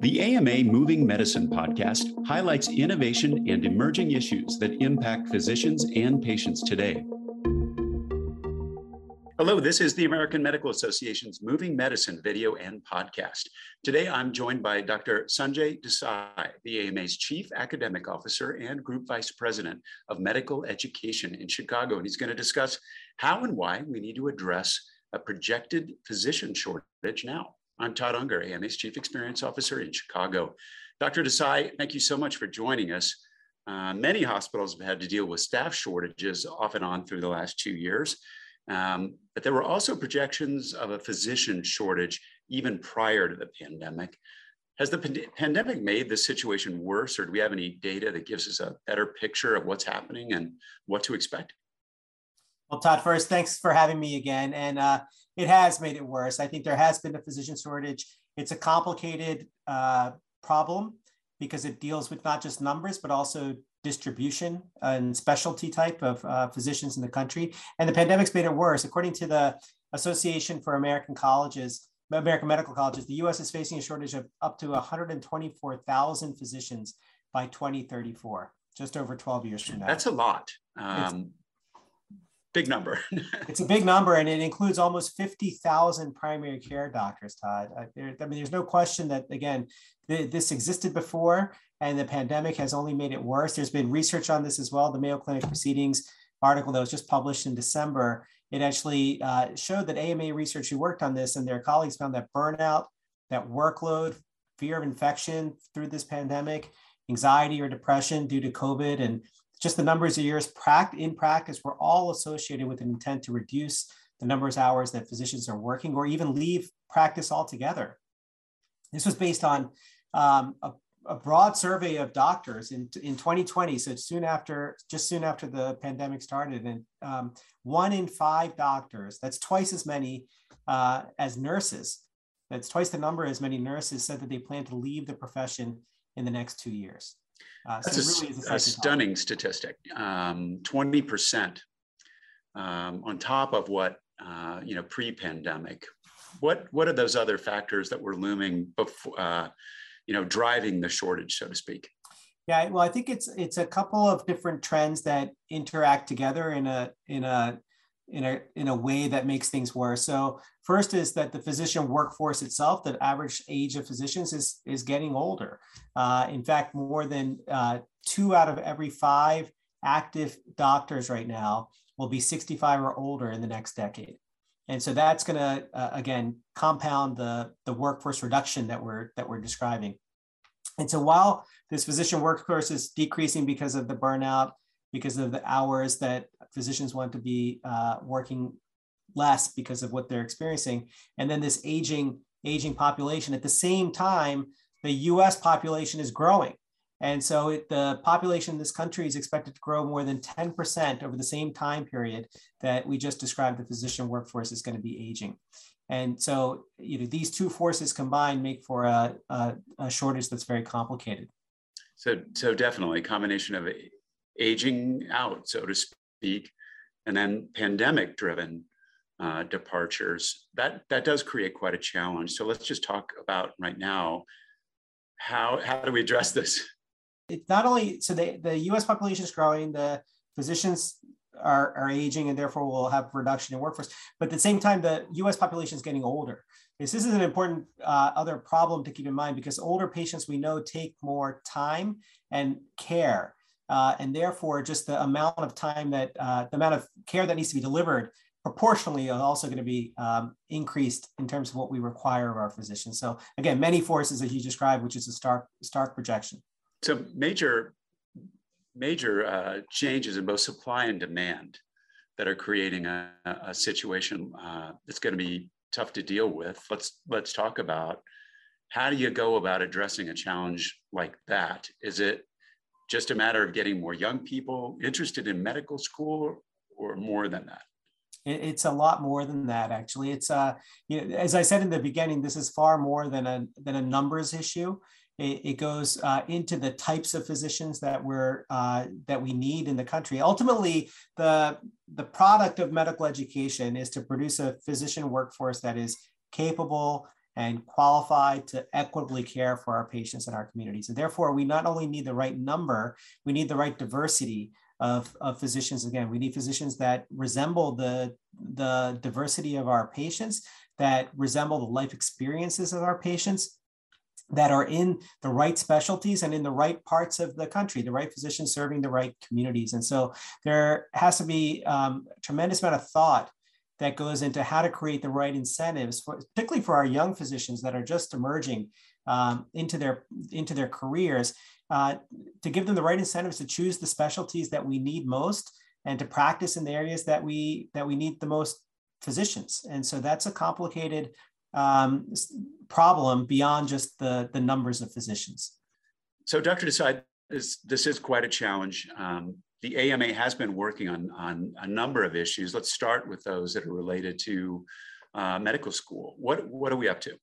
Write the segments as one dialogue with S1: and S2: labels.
S1: The AMA Moving Medicine podcast highlights innovation and emerging issues that impact physicians and patients today. Hello, this is the American Medical Association's Moving Medicine video and podcast. Today, I'm joined by Dr. Sanjay Desai, the AMA's Chief Academic Officer and Group Vice President of Medical Education in Chicago. And he's going to discuss how and why we need to address a projected physician shortage now. I'm Todd Unger, AMA's Chief Experience Officer in Chicago. Dr. Desai, thank you so much for joining us. Uh, many hospitals have had to deal with staff shortages off and on through the last two years, um, but there were also projections of a physician shortage even prior to the pandemic. Has the pand- pandemic made the situation worse, or do we have any data that gives us a better picture of what's happening and what to expect?
S2: Well, Todd, first, thanks for having me again. And uh, it has made it worse. I think there has been a physician shortage. It's a complicated uh, problem because it deals with not just numbers, but also distribution and specialty type of uh, physicians in the country. And the pandemic's made it worse. According to the Association for American Colleges, American Medical Colleges, the US is facing a shortage of up to 124,000 physicians by 2034, just over 12 years from now.
S1: That's a lot. Um, big number.
S2: it's a big number, and it includes almost 50,000 primary care doctors, Todd. I, there, I, mean, there's no question that, again, th- this existed before, and the pandemic has only made it worse. There's been research on this as well. The Mayo Clinic Proceedings article that was just published in December, it actually uh, showed that AMA research who worked on this and their colleagues found that burnout, that workload, fear of infection through this pandemic, anxiety or depression due to COVID, and just the numbers of years in practice were all associated with an intent to reduce the numbers of hours that physicians are working or even leave practice altogether. This was based on um, a, a, broad survey of doctors in, in 2020, so soon after, just soon after the pandemic started, and um, one in five doctors, that's twice as many uh, as nurses, that's twice the number as many nurses said that they plan to leave the profession in the next two years.
S1: Uh, That's so a, really a, stunning topic. statistic. Um, 20% um, on top of what, uh, you know, pre-pandemic. What, what are those other factors that were looming before, uh, you know, driving the shortage, so to speak?
S2: Yeah, well, I think it's it's a couple of different trends that interact together in a in a in a in a way that makes things worse. So first is that the physician workforce itself, the average age of physicians is is getting older. Uh, in fact, more than uh, two out of every five active doctors right now will be 65 or older in the next decade. And so that's going to uh, again compound the the workforce reduction that we're that we're describing. And so while this physician workforce is decreasing because of the burnout because of the hours that physicians want to be uh, working less because of what they're experiencing. And then this aging, aging population. At the same time, the US population is growing. And so it, the population in this country is expected to grow more than 10% over the same time period that we just described the physician workforce is going to be aging. And so you know, these two forces combined make for a, a, a shortage that's very complicated.
S1: So, so definitely a combination of aging out, so to speak, and then pandemic driven uh, departures. That, that does create quite a challenge. So let's just talk about right now how, how do we address this?
S2: It's not only so the, the US population is growing, the physicians are, are aging and therefore will have reduction in workforce. But at the same time, the US population is getting older. This, this is an important uh, other problem to keep in mind because older patients we know take more time and care uh, and therefore, just the amount of time that uh, the amount of care that needs to be delivered proportionally is also going to be um, increased in terms of what we require of our physicians. So again, many forces as you described, which is a stark, stark projection.
S1: So major, major uh, changes in both supply and demand that are creating a, a situation uh, that's going to be tough to deal with. Let's let's talk about how do you go about addressing a challenge like that? Is it just a matter of getting more young people interested in medical school or more than that?
S2: It's a lot more than that, actually. It's uh, you know, as I said in the beginning, this is far more than a than a numbers issue. It, it goes uh, into the types of physicians that we're uh, that we need in the country. Ultimately, the the product of medical education is to produce a physician workforce that is capable and qualified to equitably care for our patients in our communities. And therefore, we not only need the right number, we need the right diversity of, of physicians. Again, we need physicians that resemble the, the diversity of our patients, that resemble the life experiences of our patients, that are in the right specialties and in the right parts of the country, the right physicians serving the right communities. And so there has to be um, a tremendous amount of thought that goes into how to create the right incentives, for, particularly for our young physicians that are just emerging um, into their into their careers, uh, to give them the right incentives to choose the specialties that we need most and to practice in the areas that we that we need the most physicians. And so that's a complicated um, problem beyond just the, the numbers of physicians.
S1: So, Dr. Desai, this, this is quite a challenge. Um, the AMA has been working on, on a number of issues. Let's start with those that are related to uh, medical school. What, what are we up to?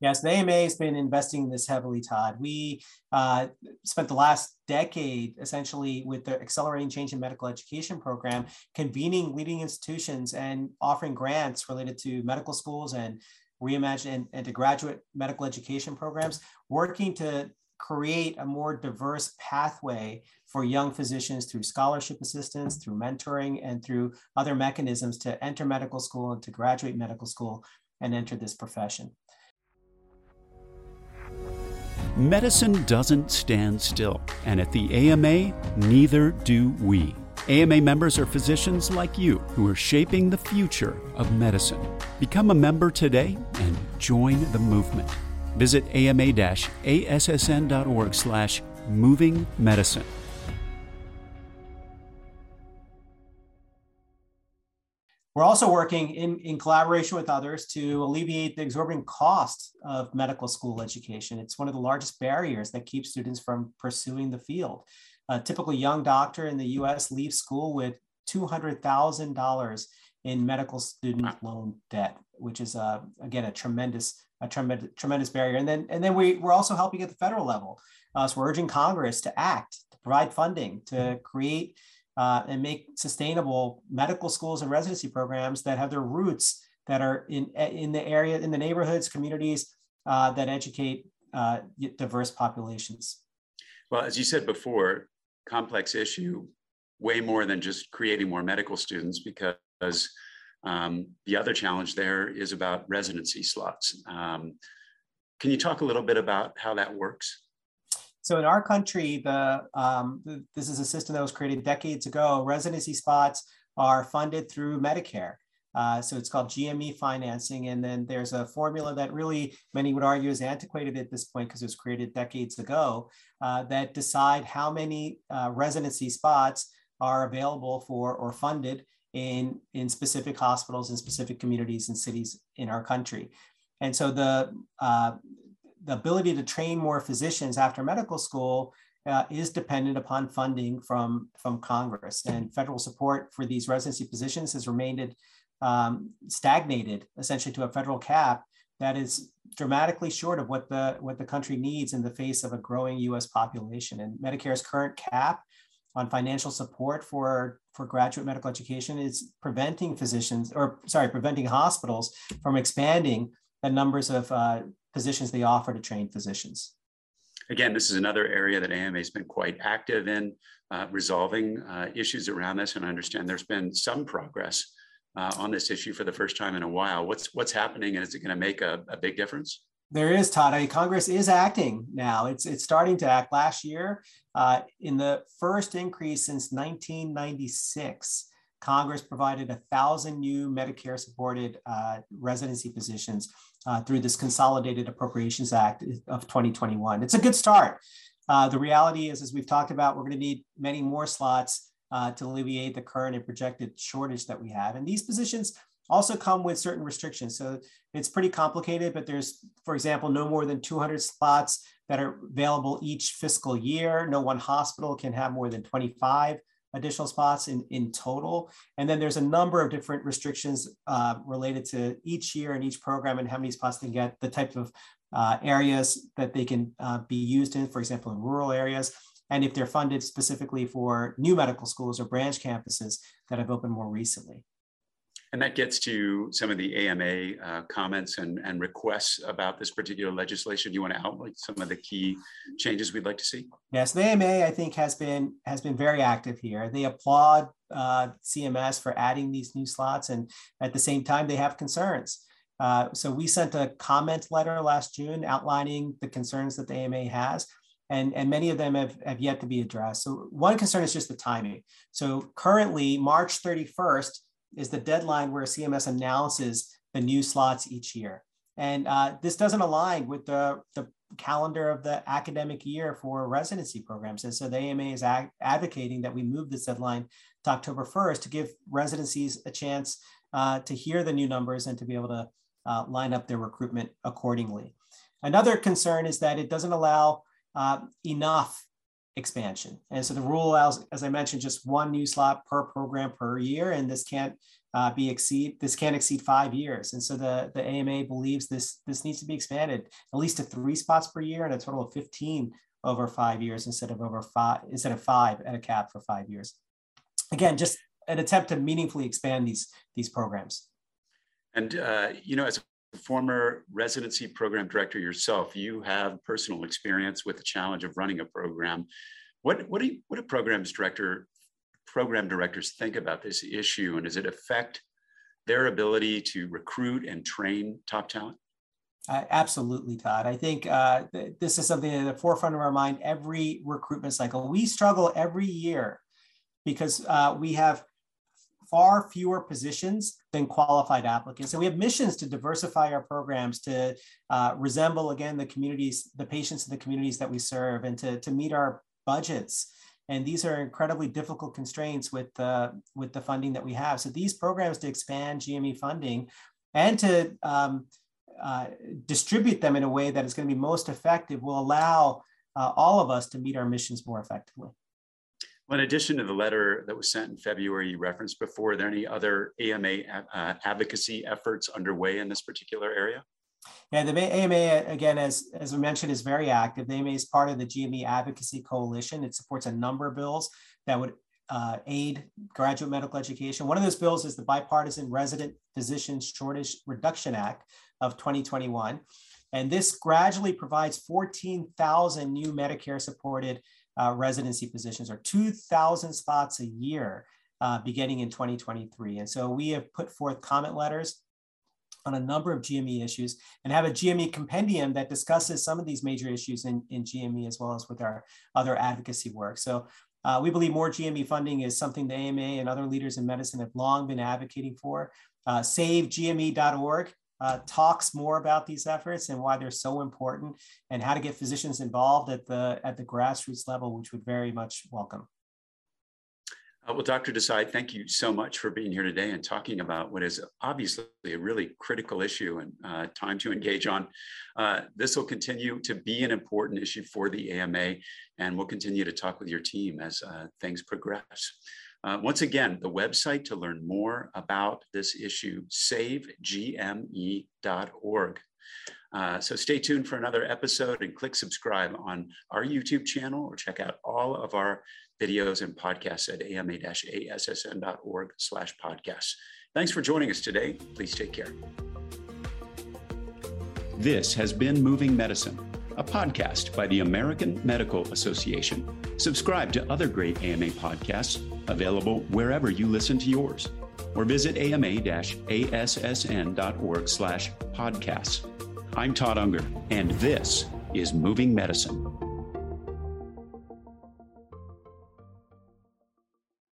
S2: Yes, the AMA has been investing in this heavily, Todd. We uh, spent the last decade essentially with the Accelerating Change in Medical Education program, convening leading institutions and offering grants related to medical schools and reimagine and, and to graduate medical education programs, working to create a more diverse pathway for young physicians through scholarship assistance, through mentoring, and through other mechanisms to enter medical school and to graduate medical school and enter this profession.
S1: Medicine doesn't stand still, and at the AMA, neither do we. AMA members are physicians like you who are shaping the future of medicine. Become a member today and join the movement. Visit ama-assn.org slash moving medicine.
S2: We're also working in, in collaboration with others to alleviate the exorbitant cost of medical school education. It's one of the largest barriers that keeps students from pursuing the field. A typical young doctor in the US leaves school with $200,000 in medical student loan debt, which is, uh, again, a tremendous, a tremendous, tremendous barrier. And then, and then we, we're also helping at the federal level. Uh, so we're urging Congress to act, to provide funding, to create uh, and make sustainable medical schools and residency programs that have their roots that are in, in the area, in the neighborhoods, communities uh, that educate uh, diverse populations.
S1: Well, as you said before, complex issue way more than just creating more medical students because um, the other challenge there is about residency slots. Um, can you talk a little bit about how that works?
S2: So in our country, the, um, the, this is a system that was created decades ago. Residency spots are funded through Medicare. Uh, so it's called GME financing. And then there's a formula that really many would argue is antiquated at this point because it was created decades ago uh, that decide how many uh, residency spots are available for or funded in, in specific hospitals in specific communities and cities in our country. And so the, uh, the ability to train more physicians after medical school uh, is dependent upon funding from, from Congress. And federal support for these residency positions has remained um, stagnated essentially to a federal cap that is dramatically short of what the what the country needs in the face of a growing U.S. population. And Medicare's current cap on financial support for for graduate medical education is preventing physicians or sorry preventing hospitals from expanding the numbers of uh, positions they offer to train physicians.
S1: Again, this is another area that AMA has been quite active in uh, resolving uh, issues around this, and I understand there's been some progress uh, on this issue for the first time in a while. What's what's happening, and is it going to make a, a, big difference?
S2: There is, Todd. I mean, Congress is acting now. It's it's starting to act. Last year, uh, in the first increase since 1996, Congress provided a thousand new Medicare-supported uh, residency positions uh, through this Consolidated Appropriations Act of 2021. It's a good start. Uh, the reality is, as we've talked about, we're going to need many more slots uh, to alleviate the current and projected shortage that we have. And these positions also come with certain restrictions. So it's pretty complicated, but there's, for example, no more than 200 spots that are available each fiscal year. No one hospital can have more than 25 additional spots in, in total. And then there's a number of different restrictions uh, related to each year and each program and how many spots they get, the type of uh, areas that they can uh, be used in, for example, in rural areas and if they're funded specifically for new medical schools or branch campuses that have opened more recently.
S1: And that gets to some of the AMA uh, comments and, and requests about this particular legislation. You want to outline some of the key changes we'd like to see?
S2: Yes, the AMA I think has been has been very active here. They applaud uh, CMS for adding these new slots, and at the same time they have concerns. Uh, so we sent a comment letter last June outlining the concerns that the AMA has and, and many of them have, have yet to be addressed. So one concern is just the timing. So currently, March 31st is the deadline where CMS announces the new slots each year. And uh, this doesn't align with the, the calendar of the academic year for residency programs. And so the AMA is advocating that we move this deadline to October 1st to give residencies a chance uh, to hear the new numbers and to be able to uh, line up their recruitment accordingly. Another concern is that it doesn't allow uh, enough expansion. And so the rule allows, as I mentioned, just one new slot per program per year, and this can't uh, be exceed this can't exceed five years. And so the the AMA believes this this needs to be expanded at least to three spots per year and a total of 15 over five years instead of over five instead of five at a cap for five years. Again, just an attempt to meaningfully expand these these programs.
S1: And uh, you know, as former residency program director yourself, you have personal experience with the challenge of running a program. What, what, do, you, what do programs director, program directors think about this issue and does it affect their ability to recruit and train top talent?
S2: Uh, absolutely, Todd. I think uh, th- this is something at the forefront of our mind every recruitment cycle. We struggle every year because uh, we have far fewer positions than qualified applicants. And we have missions to diversify our programs to uh, resemble, again, the communities, the patients in the communities that we serve, and to, to meet our budgets. And these are incredibly difficult constraints with, uh, with the funding that we have. So these programs to expand GME funding and to um, uh, distribute them in a way that is going to be most effective will allow uh, all of us to meet our missions more effectively.
S1: Well, in addition to the letter that was sent in February you referenced before, are there any other AMA uh, advocacy efforts underway in this particular area?
S2: Yeah, the AMA, again, as, as we mentioned, is very active. The AMA is part of the GME Advocacy Coalition. It supports a number of bills that would uh, aid graduate medical education. One of those bills is the Bipartisan Resident Physician Shortage Reduction Act of 2021. And this gradually provides 14,000 new Medicare supported uh, residency positions or 2,000 spots a year uh, beginning in 2023. And so we have put forth comment letters on a number of GME issues and have a GME compendium that discusses some of these major issues in, in GME as well as with our other advocacy work. So uh, we believe more GME funding is something the AMA and other leaders in medicine have long been advocating for. Uh, SaveGME.org uh, talks more about these efforts and why they're so important and how to get physicians involved at the at the grassroots level, which would very much welcome.
S1: Uh, well, Dr. Desai, thank you so much for being here today and talking about what is obviously a really critical issue and uh, time to engage on. Uh, this will continue to be an important issue for the AMA, and we'll continue to talk with your team as uh, things progress. Uh, once again, the website to learn more about this issue, savegme.org. Uh, so stay tuned for another episode and click subscribe on our YouTube channel or check out all of our videos and podcasts at ama-assn.org slash podcasts. Thanks for joining us today. Please take care. This has been Moving Medicine, a podcast by the American Medical Association. Subscribe to other great AMA podcasts available wherever you listen to yours, or visit ama-assn.org slash podcasts. I'm Todd Unger, and this is Moving Medicine.